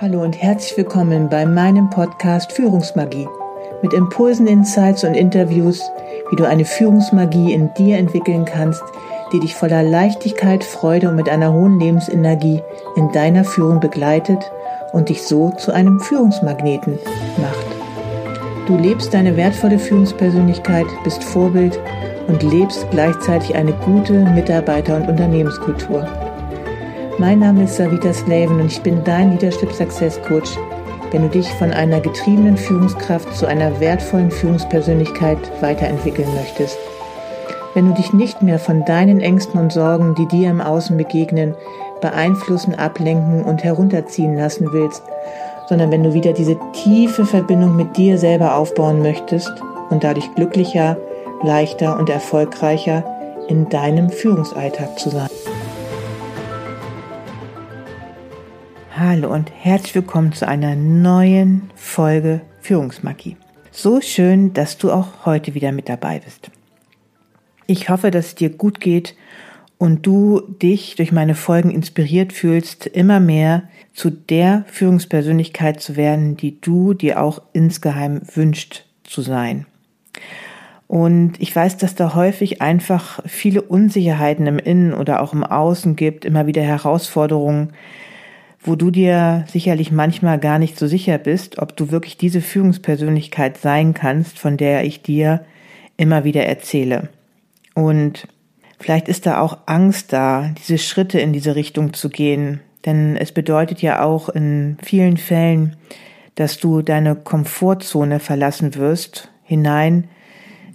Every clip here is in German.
Hallo und herzlich willkommen bei meinem Podcast Führungsmagie mit Impulsen, Insights und Interviews, wie du eine Führungsmagie in dir entwickeln kannst, die dich voller Leichtigkeit, Freude und mit einer hohen Lebensenergie in deiner Führung begleitet und dich so zu einem Führungsmagneten macht. Du lebst deine wertvolle Führungspersönlichkeit, bist Vorbild und lebst gleichzeitig eine gute Mitarbeiter- und Unternehmenskultur. Mein Name ist Savita Slaven und ich bin dein Leadership Success Coach, wenn du dich von einer getriebenen Führungskraft zu einer wertvollen Führungspersönlichkeit weiterentwickeln möchtest. Wenn du dich nicht mehr von deinen Ängsten und Sorgen, die dir im Außen begegnen, beeinflussen, ablenken und herunterziehen lassen willst, sondern wenn du wieder diese tiefe Verbindung mit dir selber aufbauen möchtest und dadurch glücklicher, leichter und erfolgreicher in deinem Führungsalltag zu sein. Hallo und herzlich willkommen zu einer neuen Folge Führungsmagie. So schön, dass du auch heute wieder mit dabei bist. Ich hoffe, dass es dir gut geht und du dich durch meine Folgen inspiriert fühlst, immer mehr zu der Führungspersönlichkeit zu werden, die du dir auch insgeheim wünscht zu sein. Und ich weiß, dass da häufig einfach viele Unsicherheiten im Innen oder auch im Außen gibt, immer wieder Herausforderungen, wo du dir sicherlich manchmal gar nicht so sicher bist, ob du wirklich diese Führungspersönlichkeit sein kannst, von der ich dir immer wieder erzähle. Und vielleicht ist da auch Angst da, diese Schritte in diese Richtung zu gehen. Denn es bedeutet ja auch in vielen Fällen, dass du deine Komfortzone verlassen wirst, hinein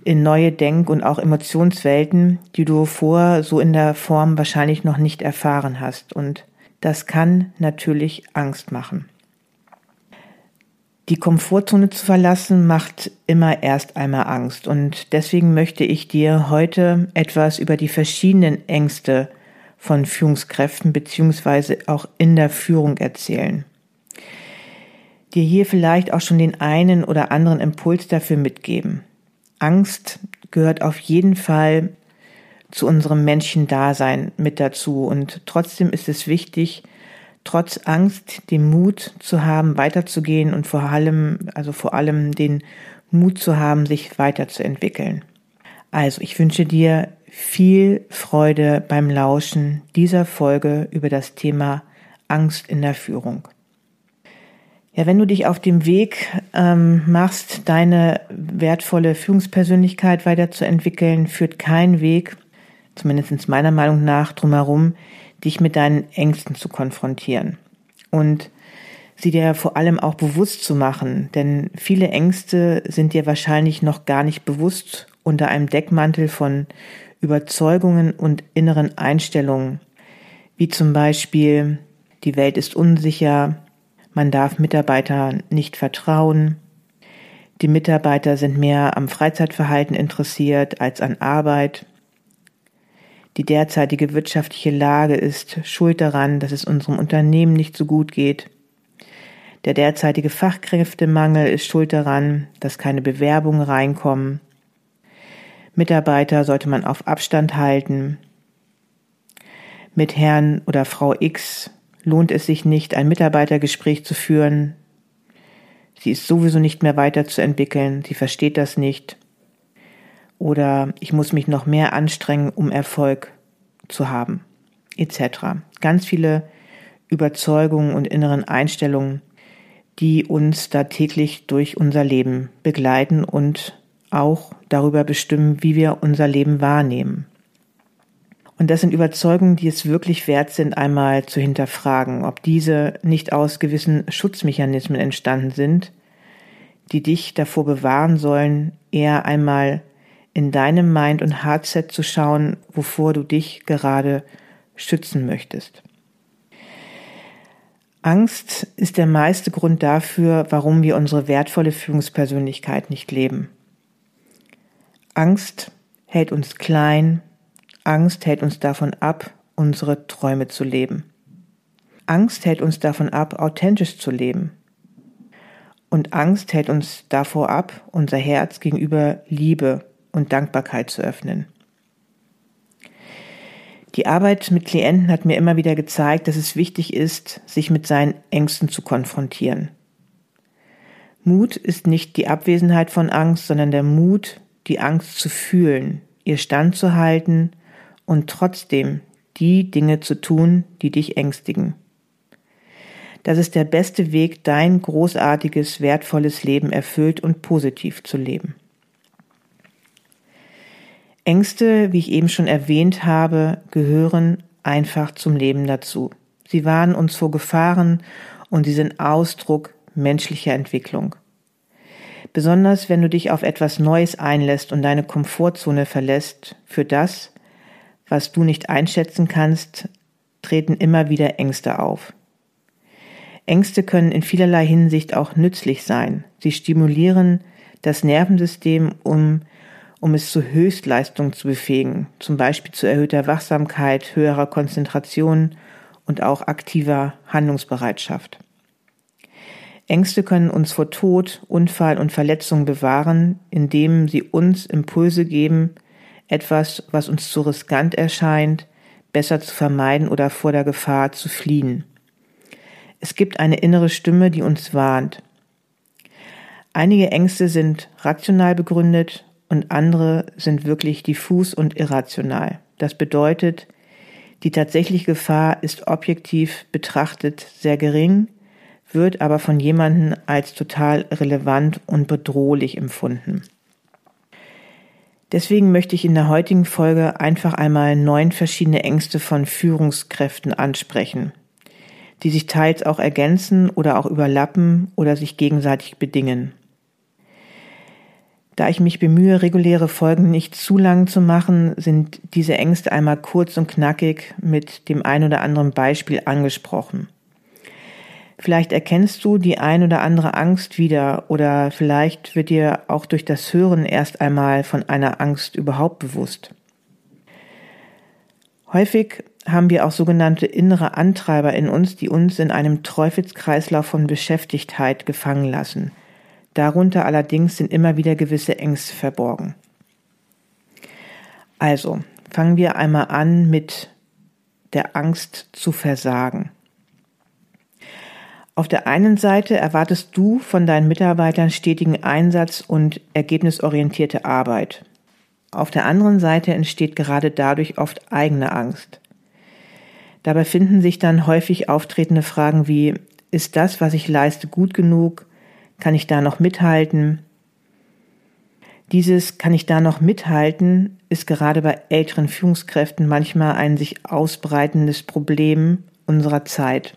in neue Denk- und auch Emotionswelten, die du vorher so in der Form wahrscheinlich noch nicht erfahren hast. Und das kann natürlich Angst machen. Die Komfortzone zu verlassen macht immer erst einmal Angst und deswegen möchte ich dir heute etwas über die verschiedenen Ängste von Führungskräften beziehungsweise auch in der Führung erzählen. Dir hier vielleicht auch schon den einen oder anderen Impuls dafür mitgeben. Angst gehört auf jeden Fall zu unserem Menschendasein mit dazu. Und trotzdem ist es wichtig, trotz Angst den Mut zu haben, weiterzugehen und vor allem, also vor allem den Mut zu haben, sich weiterzuentwickeln. Also, ich wünsche dir viel Freude beim Lauschen dieser Folge über das Thema Angst in der Führung. Ja, wenn du dich auf dem Weg ähm, machst, deine wertvolle Führungspersönlichkeit weiterzuentwickeln, führt kein Weg zumindest meiner Meinung nach, drumherum, dich mit deinen Ängsten zu konfrontieren. Und sie dir vor allem auch bewusst zu machen, denn viele Ängste sind dir wahrscheinlich noch gar nicht bewusst unter einem Deckmantel von Überzeugungen und inneren Einstellungen, wie zum Beispiel die Welt ist unsicher, man darf Mitarbeitern nicht vertrauen, die Mitarbeiter sind mehr am Freizeitverhalten interessiert als an Arbeit, die derzeitige wirtschaftliche Lage ist schuld daran, dass es unserem Unternehmen nicht so gut geht. Der derzeitige Fachkräftemangel ist schuld daran, dass keine Bewerbungen reinkommen. Mitarbeiter sollte man auf Abstand halten. Mit Herrn oder Frau X lohnt es sich nicht, ein Mitarbeitergespräch zu führen. Sie ist sowieso nicht mehr weiterzuentwickeln, sie versteht das nicht oder ich muss mich noch mehr anstrengen, um Erfolg zu haben, etc. Ganz viele Überzeugungen und inneren Einstellungen, die uns da täglich durch unser Leben begleiten und auch darüber bestimmen, wie wir unser Leben wahrnehmen. Und das sind Überzeugungen, die es wirklich wert sind, einmal zu hinterfragen, ob diese nicht aus gewissen Schutzmechanismen entstanden sind, die dich davor bewahren sollen, eher einmal in deinem Mind- und Heartset zu schauen, wovor du dich gerade schützen möchtest. Angst ist der meiste Grund dafür, warum wir unsere wertvolle Führungspersönlichkeit nicht leben. Angst hält uns klein, Angst hält uns davon ab, unsere Träume zu leben. Angst hält uns davon ab, authentisch zu leben. Und Angst hält uns davor ab, unser Herz gegenüber Liebe und Dankbarkeit zu öffnen. Die Arbeit mit Klienten hat mir immer wieder gezeigt, dass es wichtig ist, sich mit seinen Ängsten zu konfrontieren. Mut ist nicht die Abwesenheit von Angst, sondern der Mut, die Angst zu fühlen, ihr standzuhalten und trotzdem die Dinge zu tun, die dich ängstigen. Das ist der beste Weg, dein großartiges, wertvolles Leben erfüllt und positiv zu leben. Ängste, wie ich eben schon erwähnt habe, gehören einfach zum Leben dazu. Sie warnen uns vor Gefahren und sie sind Ausdruck menschlicher Entwicklung. Besonders wenn du dich auf etwas Neues einlässt und deine Komfortzone verlässt, für das, was du nicht einschätzen kannst, treten immer wieder Ängste auf. Ängste können in vielerlei Hinsicht auch nützlich sein. Sie stimulieren das Nervensystem, um, um es zu Höchstleistung zu befähigen, zum Beispiel zu erhöhter Wachsamkeit, höherer Konzentration und auch aktiver Handlungsbereitschaft. Ängste können uns vor Tod, Unfall und Verletzung bewahren, indem sie uns Impulse geben, etwas, was uns zu riskant erscheint, besser zu vermeiden oder vor der Gefahr zu fliehen. Es gibt eine innere Stimme, die uns warnt. Einige Ängste sind rational begründet und andere sind wirklich diffus und irrational. Das bedeutet, die tatsächliche Gefahr ist objektiv betrachtet sehr gering, wird aber von jemandem als total relevant und bedrohlich empfunden. Deswegen möchte ich in der heutigen Folge einfach einmal neun verschiedene Ängste von Führungskräften ansprechen, die sich teils auch ergänzen oder auch überlappen oder sich gegenseitig bedingen. Da ich mich bemühe, reguläre Folgen nicht zu lang zu machen, sind diese Ängste einmal kurz und knackig mit dem ein oder anderen Beispiel angesprochen. Vielleicht erkennst du die ein oder andere Angst wieder oder vielleicht wird dir auch durch das Hören erst einmal von einer Angst überhaupt bewusst. Häufig haben wir auch sogenannte innere Antreiber in uns, die uns in einem Teufelskreislauf von Beschäftigtheit gefangen lassen. Darunter allerdings sind immer wieder gewisse Ängste verborgen. Also, fangen wir einmal an mit der Angst zu versagen. Auf der einen Seite erwartest du von deinen Mitarbeitern stetigen Einsatz und ergebnisorientierte Arbeit. Auf der anderen Seite entsteht gerade dadurch oft eigene Angst. Dabei finden sich dann häufig auftretende Fragen wie, ist das, was ich leiste, gut genug? Kann ich da noch mithalten? Dieses kann ich da noch mithalten, ist gerade bei älteren Führungskräften manchmal ein sich ausbreitendes Problem unserer Zeit.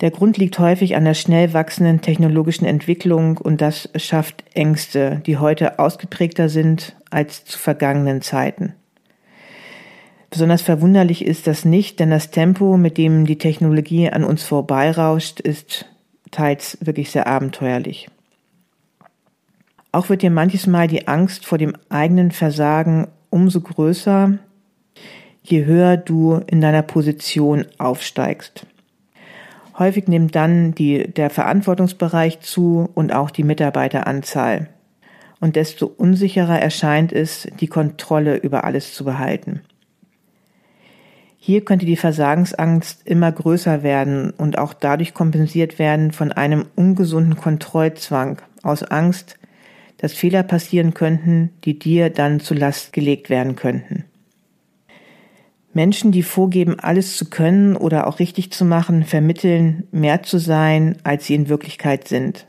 Der Grund liegt häufig an der schnell wachsenden technologischen Entwicklung und das schafft Ängste, die heute ausgeprägter sind als zu vergangenen Zeiten. Besonders verwunderlich ist das nicht, denn das Tempo, mit dem die Technologie an uns vorbeirauscht, ist teils wirklich sehr abenteuerlich. Auch wird dir manches Mal die Angst vor dem eigenen Versagen umso größer, je höher du in deiner Position aufsteigst. Häufig nimmt dann die, der Verantwortungsbereich zu und auch die Mitarbeiteranzahl. Und desto unsicherer erscheint es, die Kontrolle über alles zu behalten. Hier könnte die Versagensangst immer größer werden und auch dadurch kompensiert werden von einem ungesunden Kontrollzwang aus Angst, dass Fehler passieren könnten, die dir dann zu Last gelegt werden könnten. Menschen, die vorgeben, alles zu können oder auch richtig zu machen, vermitteln, mehr zu sein, als sie in Wirklichkeit sind.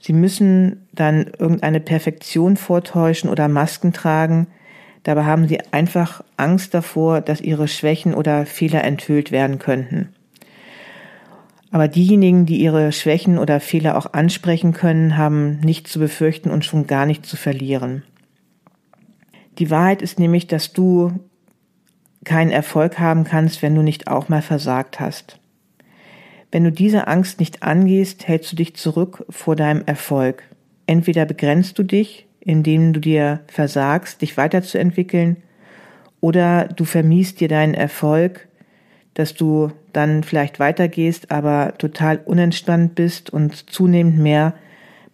Sie müssen dann irgendeine Perfektion vortäuschen oder Masken tragen, dabei haben sie einfach Angst davor, dass ihre Schwächen oder Fehler enthüllt werden könnten. Aber diejenigen, die ihre Schwächen oder Fehler auch ansprechen können, haben nichts zu befürchten und schon gar nicht zu verlieren. Die Wahrheit ist nämlich, dass du keinen Erfolg haben kannst, wenn du nicht auch mal versagt hast. Wenn du diese Angst nicht angehst, hältst du dich zurück vor deinem Erfolg. Entweder begrenzt du dich, indem du dir versagst, dich weiterzuentwickeln, oder du vermiest dir deinen Erfolg, dass du dann vielleicht weitergehst, aber total unentspannt bist und zunehmend mehr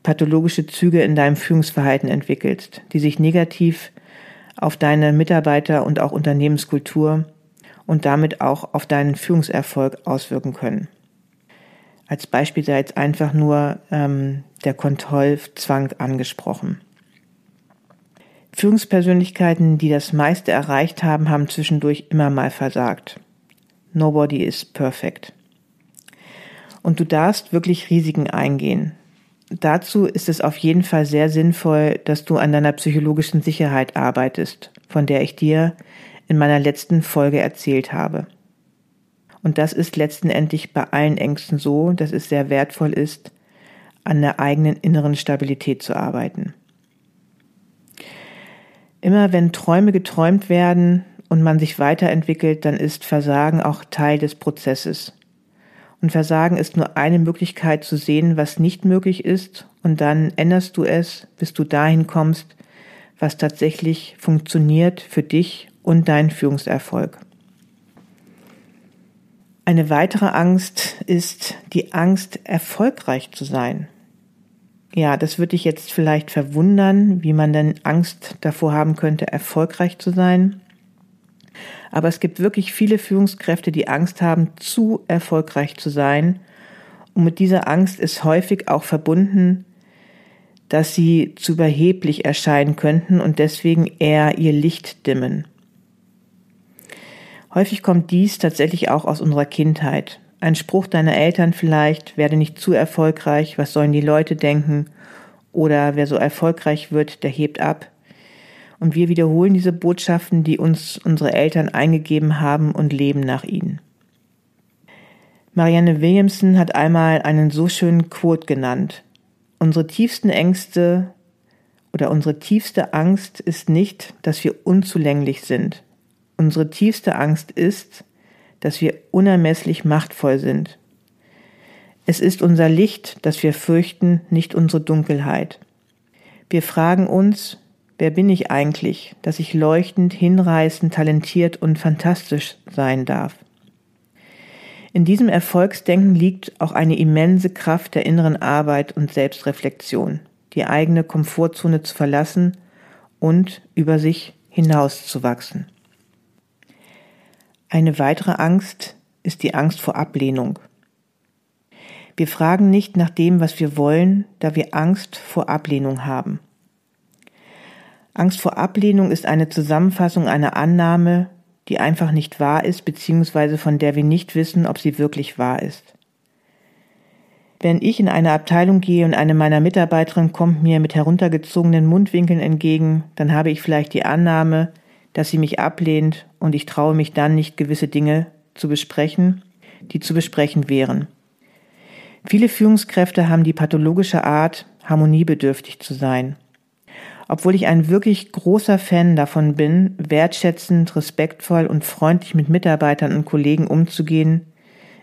pathologische Züge in deinem Führungsverhalten entwickelst, die sich negativ auf deine Mitarbeiter und auch Unternehmenskultur und damit auch auf deinen Führungserfolg auswirken können. Als Beispiel sei jetzt einfach nur ähm, der Kontrollzwang angesprochen. Führungspersönlichkeiten, die das meiste erreicht haben, haben zwischendurch immer mal versagt. Nobody is perfect. Und du darfst wirklich Risiken eingehen. Dazu ist es auf jeden Fall sehr sinnvoll, dass du an deiner psychologischen Sicherheit arbeitest, von der ich dir in meiner letzten Folge erzählt habe. Und das ist letztendlich bei allen Ängsten so, dass es sehr wertvoll ist, an der eigenen inneren Stabilität zu arbeiten. Immer wenn Träume geträumt werden und man sich weiterentwickelt, dann ist Versagen auch Teil des Prozesses. Und Versagen ist nur eine Möglichkeit zu sehen, was nicht möglich ist, und dann änderst du es, bis du dahin kommst, was tatsächlich funktioniert für dich und deinen Führungserfolg. Eine weitere Angst ist die Angst, erfolgreich zu sein. Ja, das würde dich jetzt vielleicht verwundern, wie man denn Angst davor haben könnte, erfolgreich zu sein. Aber es gibt wirklich viele Führungskräfte, die Angst haben, zu erfolgreich zu sein. Und mit dieser Angst ist häufig auch verbunden, dass sie zu überheblich erscheinen könnten und deswegen eher ihr Licht dimmen. Häufig kommt dies tatsächlich auch aus unserer Kindheit. Ein Spruch deiner Eltern vielleicht, werde nicht zu erfolgreich, was sollen die Leute denken? Oder wer so erfolgreich wird, der hebt ab. Und wir wiederholen diese Botschaften, die uns unsere Eltern eingegeben haben und leben nach ihnen. Marianne Williamson hat einmal einen so schönen Quote genannt. Unsere tiefsten Ängste oder unsere tiefste Angst ist nicht, dass wir unzulänglich sind. Unsere tiefste Angst ist, dass wir unermesslich machtvoll sind. Es ist unser Licht, das wir fürchten, nicht unsere Dunkelheit. Wir fragen uns, Wer bin ich eigentlich, dass ich leuchtend, hinreißend, talentiert und fantastisch sein darf? In diesem Erfolgsdenken liegt auch eine immense Kraft der inneren Arbeit und Selbstreflexion, die eigene Komfortzone zu verlassen und über sich hinauszuwachsen. Eine weitere Angst ist die Angst vor Ablehnung. Wir fragen nicht nach dem, was wir wollen, da wir Angst vor Ablehnung haben. Angst vor Ablehnung ist eine Zusammenfassung einer Annahme, die einfach nicht wahr ist, beziehungsweise von der wir nicht wissen, ob sie wirklich wahr ist. Wenn ich in eine Abteilung gehe und eine meiner Mitarbeiterinnen kommt mir mit heruntergezogenen Mundwinkeln entgegen, dann habe ich vielleicht die Annahme, dass sie mich ablehnt und ich traue mich dann nicht, gewisse Dinge zu besprechen, die zu besprechen wären. Viele Führungskräfte haben die pathologische Art, harmoniebedürftig zu sein obwohl ich ein wirklich großer Fan davon bin, wertschätzend, respektvoll und freundlich mit Mitarbeitern und Kollegen umzugehen,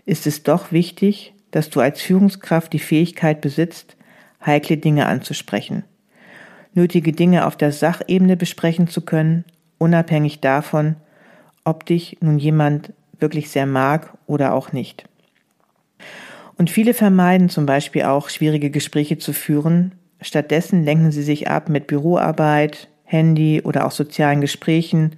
ist es doch wichtig, dass du als Führungskraft die Fähigkeit besitzt, heikle Dinge anzusprechen, nötige Dinge auf der Sachebene besprechen zu können, unabhängig davon, ob dich nun jemand wirklich sehr mag oder auch nicht. Und viele vermeiden zum Beispiel auch schwierige Gespräche zu führen, Stattdessen lenken sie sich ab mit Büroarbeit, Handy oder auch sozialen Gesprächen.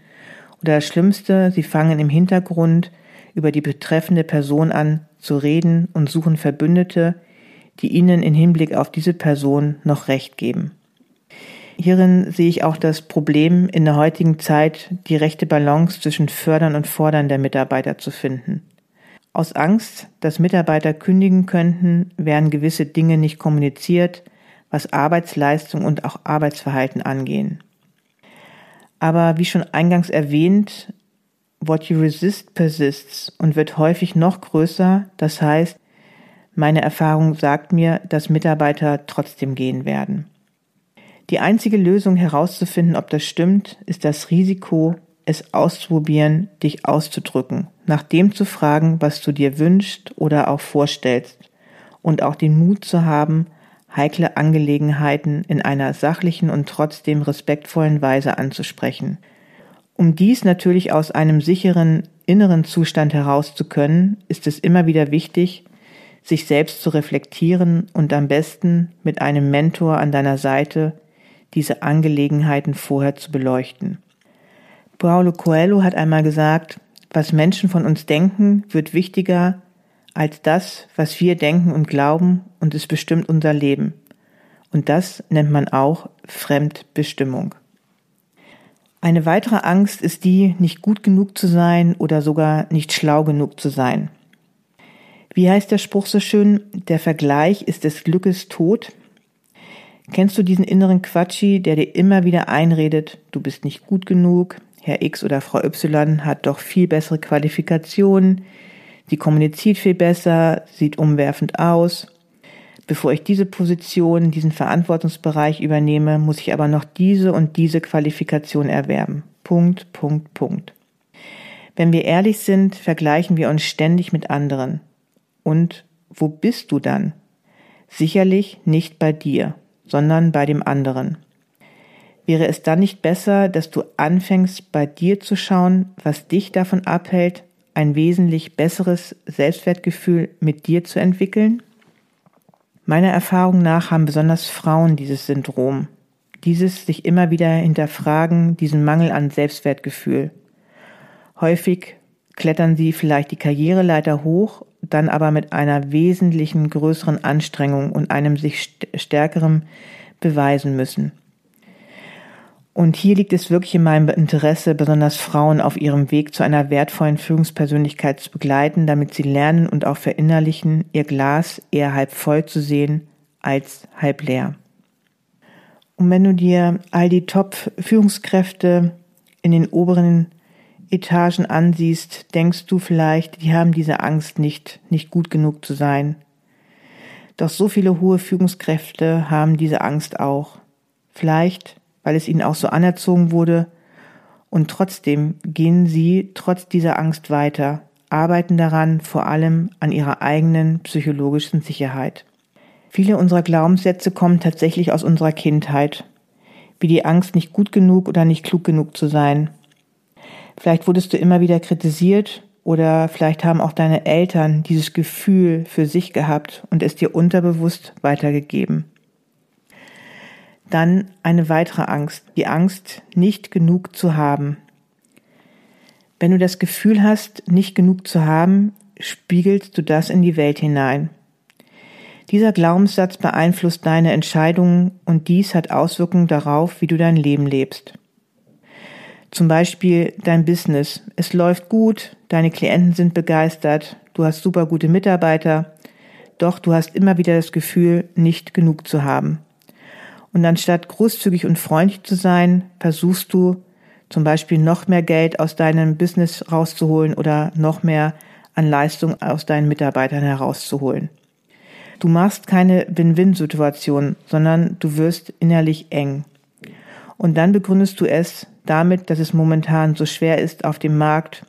Oder das Schlimmste, sie fangen im Hintergrund über die betreffende Person an zu reden und suchen Verbündete, die ihnen in Hinblick auf diese Person noch Recht geben. Hierin sehe ich auch das Problem in der heutigen Zeit, die rechte Balance zwischen Fördern und Fordern der Mitarbeiter zu finden. Aus Angst, dass Mitarbeiter kündigen könnten, werden gewisse Dinge nicht kommuniziert, was Arbeitsleistung und auch Arbeitsverhalten angehen. Aber wie schon eingangs erwähnt, what you resist persists und wird häufig noch größer. Das heißt, meine Erfahrung sagt mir, dass Mitarbeiter trotzdem gehen werden. Die einzige Lösung herauszufinden, ob das stimmt, ist das Risiko, es auszuprobieren, dich auszudrücken, nach dem zu fragen, was du dir wünschst oder auch vorstellst und auch den Mut zu haben, heikle Angelegenheiten in einer sachlichen und trotzdem respektvollen Weise anzusprechen. Um dies natürlich aus einem sicheren inneren Zustand heraus zu können, ist es immer wieder wichtig, sich selbst zu reflektieren und am besten mit einem Mentor an deiner Seite diese Angelegenheiten vorher zu beleuchten. Paulo Coelho hat einmal gesagt, was Menschen von uns denken, wird wichtiger als das, was wir denken und glauben, und es bestimmt unser Leben. Und das nennt man auch Fremdbestimmung. Eine weitere Angst ist die, nicht gut genug zu sein oder sogar nicht schlau genug zu sein. Wie heißt der Spruch so schön? Der Vergleich ist des Glückes Tod. Kennst du diesen inneren Quatschi, der dir immer wieder einredet, du bist nicht gut genug, Herr X oder Frau Y hat doch viel bessere Qualifikationen, sie kommuniziert viel besser, sieht umwerfend aus. Bevor ich diese Position, diesen Verantwortungsbereich übernehme, muss ich aber noch diese und diese Qualifikation erwerben. Punkt, Punkt, Punkt. Wenn wir ehrlich sind, vergleichen wir uns ständig mit anderen. Und wo bist du dann? Sicherlich nicht bei dir, sondern bei dem anderen. Wäre es dann nicht besser, dass du anfängst, bei dir zu schauen, was dich davon abhält, ein wesentlich besseres Selbstwertgefühl mit dir zu entwickeln? Meiner Erfahrung nach haben besonders Frauen dieses Syndrom, dieses sich immer wieder hinterfragen, diesen Mangel an Selbstwertgefühl. Häufig klettern sie vielleicht die Karriereleiter hoch, dann aber mit einer wesentlichen größeren Anstrengung und einem sich stärkerem beweisen müssen. Und hier liegt es wirklich in meinem Interesse, besonders Frauen auf ihrem Weg zu einer wertvollen Führungspersönlichkeit zu begleiten, damit sie lernen und auch verinnerlichen, ihr Glas eher halb voll zu sehen als halb leer. Und wenn du dir all die Top-Führungskräfte in den oberen Etagen ansiehst, denkst du vielleicht, die haben diese Angst nicht, nicht gut genug zu sein. Doch so viele hohe Führungskräfte haben diese Angst auch. Vielleicht weil es ihnen auch so anerzogen wurde. Und trotzdem gehen sie trotz dieser Angst weiter, arbeiten daran, vor allem an ihrer eigenen psychologischen Sicherheit. Viele unserer Glaubenssätze kommen tatsächlich aus unserer Kindheit, wie die Angst, nicht gut genug oder nicht klug genug zu sein. Vielleicht wurdest du immer wieder kritisiert oder vielleicht haben auch deine Eltern dieses Gefühl für sich gehabt und es dir unterbewusst weitergegeben. Dann eine weitere Angst, die Angst, nicht genug zu haben. Wenn du das Gefühl hast, nicht genug zu haben, spiegelst du das in die Welt hinein. Dieser Glaubenssatz beeinflusst deine Entscheidungen und dies hat Auswirkungen darauf, wie du dein Leben lebst. Zum Beispiel dein Business. Es läuft gut, deine Klienten sind begeistert, du hast super gute Mitarbeiter, doch du hast immer wieder das Gefühl, nicht genug zu haben. Und anstatt großzügig und freundlich zu sein, versuchst du zum Beispiel noch mehr Geld aus deinem Business rauszuholen oder noch mehr an Leistung aus deinen Mitarbeitern herauszuholen. Du machst keine Win-Win-Situation, sondern du wirst innerlich eng. Und dann begründest du es damit, dass es momentan so schwer ist auf dem Markt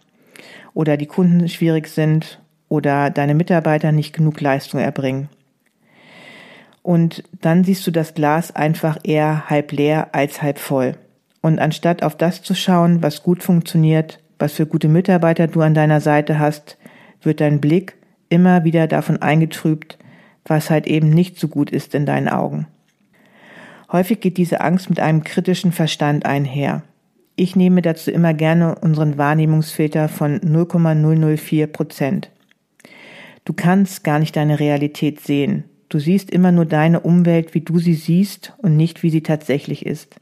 oder die Kunden schwierig sind oder deine Mitarbeiter nicht genug Leistung erbringen. Und dann siehst du das Glas einfach eher halb leer als halb voll. Und anstatt auf das zu schauen, was gut funktioniert, was für gute Mitarbeiter du an deiner Seite hast, wird dein Blick immer wieder davon eingetrübt, was halt eben nicht so gut ist in deinen Augen. Häufig geht diese Angst mit einem kritischen Verstand einher. Ich nehme dazu immer gerne unseren Wahrnehmungsfilter von 0,004 Prozent. Du kannst gar nicht deine Realität sehen. Du siehst immer nur deine Umwelt, wie du sie siehst und nicht, wie sie tatsächlich ist.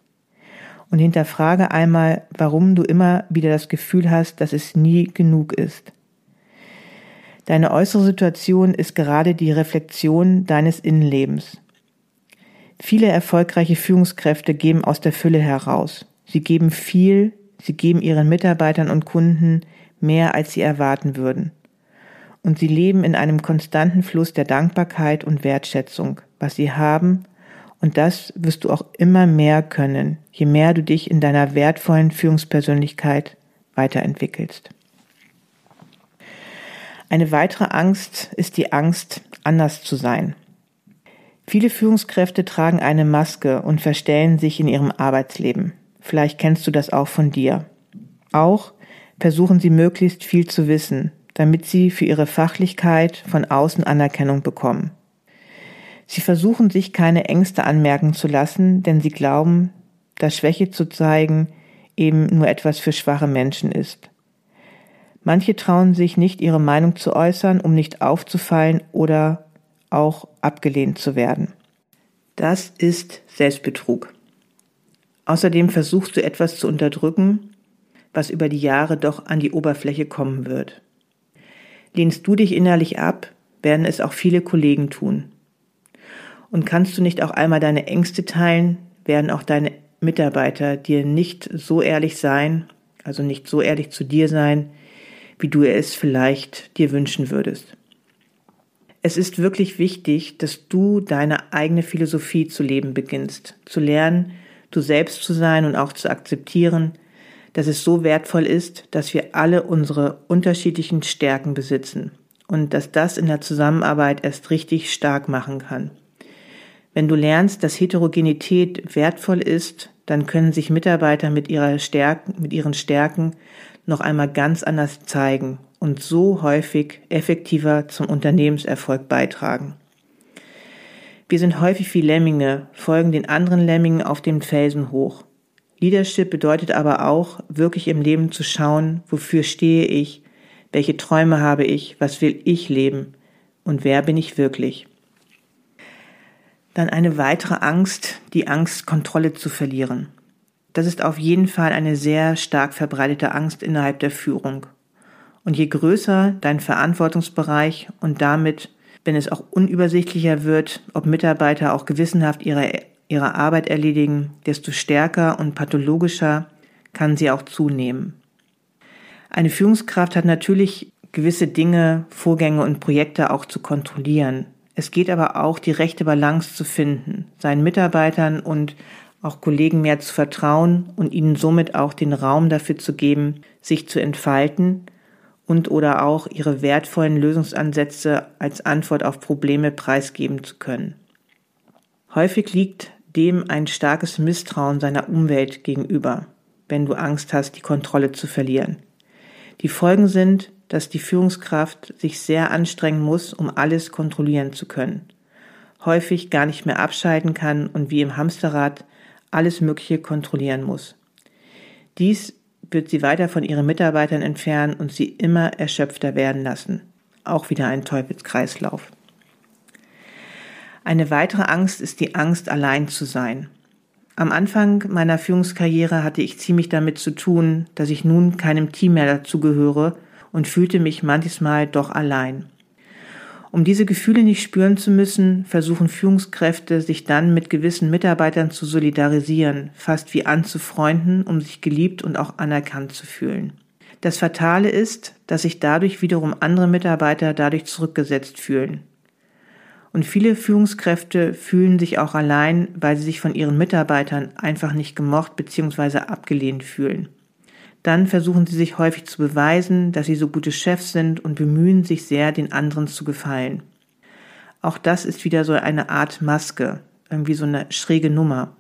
Und hinterfrage einmal, warum du immer wieder das Gefühl hast, dass es nie genug ist. Deine äußere Situation ist gerade die Reflexion deines Innenlebens. Viele erfolgreiche Führungskräfte geben aus der Fülle heraus. Sie geben viel, sie geben ihren Mitarbeitern und Kunden mehr, als sie erwarten würden und sie leben in einem konstanten Fluss der Dankbarkeit und Wertschätzung, was sie haben, und das wirst du auch immer mehr können, je mehr du dich in deiner wertvollen Führungspersönlichkeit weiterentwickelst. Eine weitere Angst ist die Angst, anders zu sein. Viele Führungskräfte tragen eine Maske und verstellen sich in ihrem Arbeitsleben. Vielleicht kennst du das auch von dir. Auch versuchen sie möglichst viel zu wissen, damit sie für ihre Fachlichkeit von außen Anerkennung bekommen. Sie versuchen sich keine Ängste anmerken zu lassen, denn sie glauben, dass Schwäche zu zeigen eben nur etwas für schwache Menschen ist. Manche trauen sich nicht, ihre Meinung zu äußern, um nicht aufzufallen oder auch abgelehnt zu werden. Das ist Selbstbetrug. Außerdem versuchst du etwas zu unterdrücken, was über die Jahre doch an die Oberfläche kommen wird. Lehnst du dich innerlich ab, werden es auch viele Kollegen tun. Und kannst du nicht auch einmal deine Ängste teilen, werden auch deine Mitarbeiter dir nicht so ehrlich sein, also nicht so ehrlich zu dir sein, wie du es vielleicht dir wünschen würdest. Es ist wirklich wichtig, dass du deine eigene Philosophie zu leben beginnst, zu lernen, du selbst zu sein und auch zu akzeptieren, dass es so wertvoll ist, dass wir alle unsere unterschiedlichen Stärken besitzen und dass das in der Zusammenarbeit erst richtig stark machen kann. Wenn du lernst, dass Heterogenität wertvoll ist, dann können sich Mitarbeiter mit, ihrer Stärken, mit ihren Stärken noch einmal ganz anders zeigen und so häufig effektiver zum Unternehmenserfolg beitragen. Wir sind häufig wie Lemminge, folgen den anderen Lemmingen auf dem Felsen hoch. Leadership bedeutet aber auch, wirklich im Leben zu schauen, wofür stehe ich, welche Träume habe ich, was will ich leben und wer bin ich wirklich. Dann eine weitere Angst, die Angst, Kontrolle zu verlieren. Das ist auf jeden Fall eine sehr stark verbreitete Angst innerhalb der Führung. Und je größer dein Verantwortungsbereich und damit, wenn es auch unübersichtlicher wird, ob Mitarbeiter auch gewissenhaft ihre, ihre Arbeit erledigen, desto stärker und pathologischer kann sie auch zunehmen. Eine Führungskraft hat natürlich gewisse Dinge, Vorgänge und Projekte auch zu kontrollieren. Es geht aber auch, die rechte Balance zu finden, seinen Mitarbeitern und auch Kollegen mehr zu vertrauen und ihnen somit auch den Raum dafür zu geben, sich zu entfalten und oder auch ihre wertvollen Lösungsansätze als Antwort auf Probleme preisgeben zu können. Häufig liegt dem ein starkes Misstrauen seiner Umwelt gegenüber, wenn du Angst hast, die Kontrolle zu verlieren. Die Folgen sind, dass die Führungskraft sich sehr anstrengen muss, um alles kontrollieren zu können. Häufig gar nicht mehr abschalten kann und wie im Hamsterrad alles Mögliche kontrollieren muss. Dies wird sie weiter von ihren Mitarbeitern entfernen und sie immer erschöpfter werden lassen. Auch wieder ein Teufelskreislauf. Eine weitere Angst ist die Angst, allein zu sein. Am Anfang meiner Führungskarriere hatte ich ziemlich damit zu tun, dass ich nun keinem Team mehr dazugehöre und fühlte mich manchmal doch allein. Um diese Gefühle nicht spüren zu müssen, versuchen Führungskräfte, sich dann mit gewissen Mitarbeitern zu solidarisieren, fast wie anzufreunden, um sich geliebt und auch anerkannt zu fühlen. Das Fatale ist, dass sich dadurch wiederum andere Mitarbeiter dadurch zurückgesetzt fühlen. Und viele Führungskräfte fühlen sich auch allein, weil sie sich von ihren Mitarbeitern einfach nicht gemocht bzw. abgelehnt fühlen. Dann versuchen sie sich häufig zu beweisen, dass sie so gute Chefs sind und bemühen sich sehr, den anderen zu gefallen. Auch das ist wieder so eine Art Maske, irgendwie so eine schräge Nummer.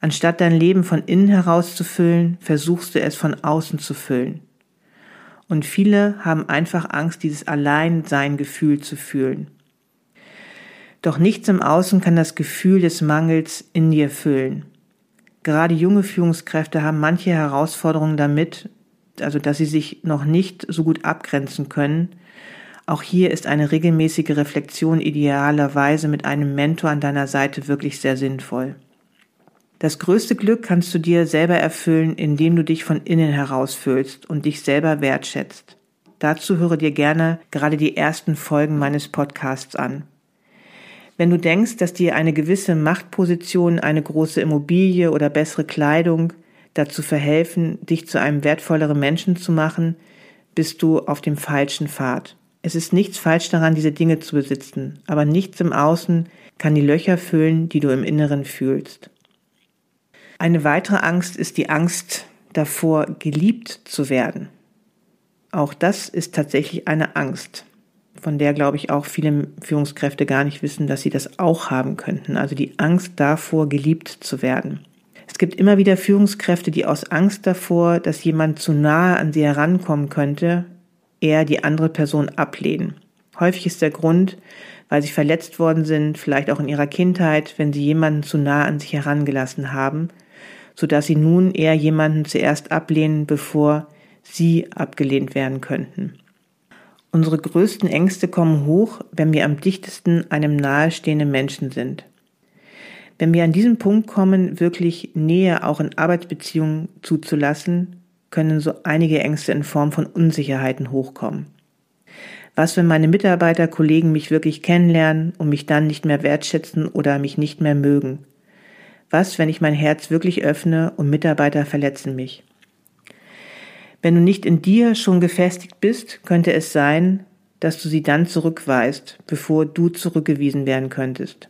Anstatt dein Leben von innen heraus zu füllen, versuchst du es von außen zu füllen. Und viele haben einfach Angst, dieses Alleinsein-Gefühl zu fühlen. Doch nichts im Außen kann das Gefühl des Mangels in dir füllen. Gerade junge Führungskräfte haben manche Herausforderungen damit, also dass sie sich noch nicht so gut abgrenzen können. Auch hier ist eine regelmäßige Reflexion idealerweise mit einem Mentor an deiner Seite wirklich sehr sinnvoll. Das größte Glück kannst du dir selber erfüllen, indem du dich von innen herausfüllst und dich selber wertschätzt. Dazu höre dir gerne gerade die ersten Folgen meines Podcasts an. Wenn du denkst, dass dir eine gewisse Machtposition, eine große Immobilie oder bessere Kleidung dazu verhelfen, dich zu einem wertvolleren Menschen zu machen, bist du auf dem falschen Pfad. Es ist nichts falsch daran, diese Dinge zu besitzen, aber nichts im Außen kann die Löcher füllen, die du im Inneren fühlst. Eine weitere Angst ist die Angst davor, geliebt zu werden. Auch das ist tatsächlich eine Angst von der, glaube ich, auch viele Führungskräfte gar nicht wissen, dass sie das auch haben könnten. Also die Angst davor, geliebt zu werden. Es gibt immer wieder Führungskräfte, die aus Angst davor, dass jemand zu nahe an sie herankommen könnte, eher die andere Person ablehnen. Häufig ist der Grund, weil sie verletzt worden sind, vielleicht auch in ihrer Kindheit, wenn sie jemanden zu nahe an sich herangelassen haben, sodass sie nun eher jemanden zuerst ablehnen, bevor sie abgelehnt werden könnten. Unsere größten Ängste kommen hoch, wenn wir am dichtesten einem nahestehenden Menschen sind. Wenn wir an diesem Punkt kommen, wirklich Nähe auch in Arbeitsbeziehungen zuzulassen, können so einige Ängste in Form von Unsicherheiten hochkommen. Was, wenn meine Mitarbeiter, Kollegen mich wirklich kennenlernen und mich dann nicht mehr wertschätzen oder mich nicht mehr mögen? Was, wenn ich mein Herz wirklich öffne und Mitarbeiter verletzen mich? Wenn du nicht in dir schon gefestigt bist, könnte es sein, dass du sie dann zurückweist, bevor du zurückgewiesen werden könntest.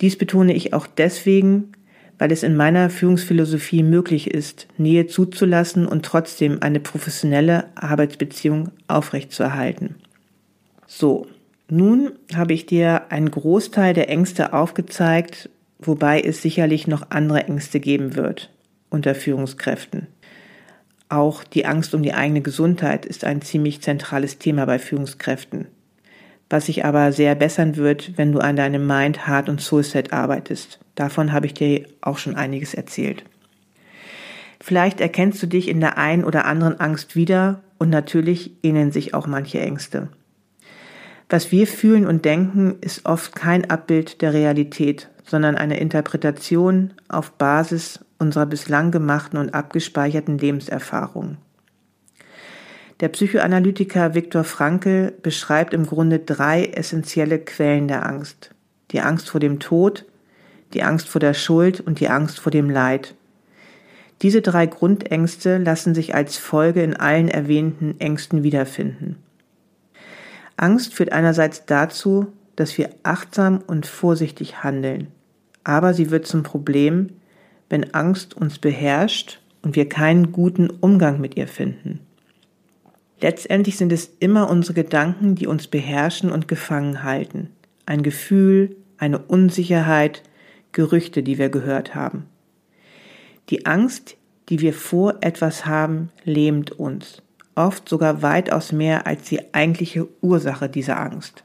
Dies betone ich auch deswegen, weil es in meiner Führungsphilosophie möglich ist, Nähe zuzulassen und trotzdem eine professionelle Arbeitsbeziehung aufrechtzuerhalten. So, nun habe ich dir einen Großteil der Ängste aufgezeigt, wobei es sicherlich noch andere Ängste geben wird unter Führungskräften. Auch die Angst um die eigene Gesundheit ist ein ziemlich zentrales Thema bei Führungskräften, was sich aber sehr bessern wird, wenn du an deinem Mind, Heart und Soul Set arbeitest. Davon habe ich dir auch schon einiges erzählt. Vielleicht erkennst du dich in der einen oder anderen Angst wieder und natürlich ähneln sich auch manche Ängste. Was wir fühlen und denken, ist oft kein Abbild der Realität, sondern eine Interpretation auf Basis unserer bislang gemachten und abgespeicherten Lebenserfahrungen. Der Psychoanalytiker Viktor Frankl beschreibt im Grunde drei essentielle Quellen der Angst. Die Angst vor dem Tod, die Angst vor der Schuld und die Angst vor dem Leid. Diese drei Grundängste lassen sich als Folge in allen erwähnten Ängsten wiederfinden. Angst führt einerseits dazu, dass wir achtsam und vorsichtig handeln, aber sie wird zum Problem, wenn Angst uns beherrscht und wir keinen guten Umgang mit ihr finden. Letztendlich sind es immer unsere Gedanken, die uns beherrschen und gefangen halten. Ein Gefühl, eine Unsicherheit, Gerüchte, die wir gehört haben. Die Angst, die wir vor etwas haben, lähmt uns, oft sogar weitaus mehr als die eigentliche Ursache dieser Angst.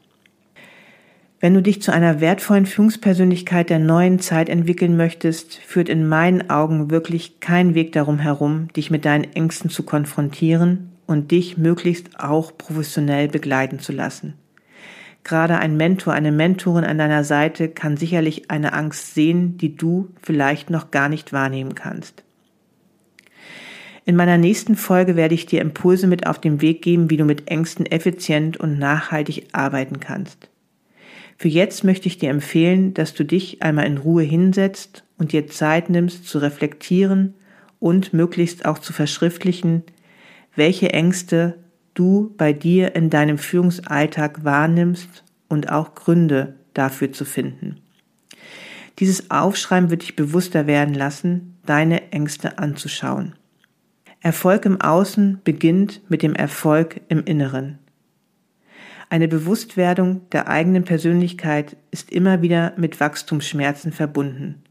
Wenn du dich zu einer wertvollen Führungspersönlichkeit der neuen Zeit entwickeln möchtest, führt in meinen Augen wirklich kein Weg darum herum, dich mit deinen Ängsten zu konfrontieren und dich möglichst auch professionell begleiten zu lassen. Gerade ein Mentor, eine Mentorin an deiner Seite kann sicherlich eine Angst sehen, die du vielleicht noch gar nicht wahrnehmen kannst. In meiner nächsten Folge werde ich dir Impulse mit auf den Weg geben, wie du mit Ängsten effizient und nachhaltig arbeiten kannst. Für jetzt möchte ich dir empfehlen, dass du dich einmal in Ruhe hinsetzt und dir Zeit nimmst zu reflektieren und möglichst auch zu verschriftlichen, welche Ängste du bei dir in deinem Führungsalltag wahrnimmst und auch Gründe dafür zu finden. Dieses Aufschreiben wird dich bewusster werden lassen, deine Ängste anzuschauen. Erfolg im Außen beginnt mit dem Erfolg im Inneren. Eine Bewusstwerdung der eigenen Persönlichkeit ist immer wieder mit Wachstumsschmerzen verbunden.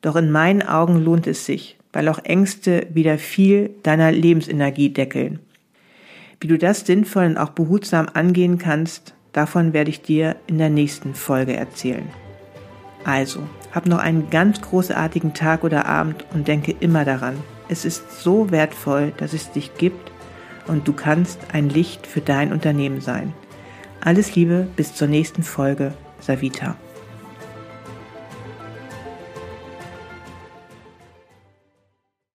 Doch in meinen Augen lohnt es sich, weil auch Ängste wieder viel deiner Lebensenergie deckeln. Wie du das sinnvoll und auch behutsam angehen kannst, davon werde ich dir in der nächsten Folge erzählen. Also, hab noch einen ganz großartigen Tag oder Abend und denke immer daran, es ist so wertvoll, dass es dich gibt und du kannst ein Licht für dein Unternehmen sein. Alles Liebe, bis zur nächsten Folge, Savita.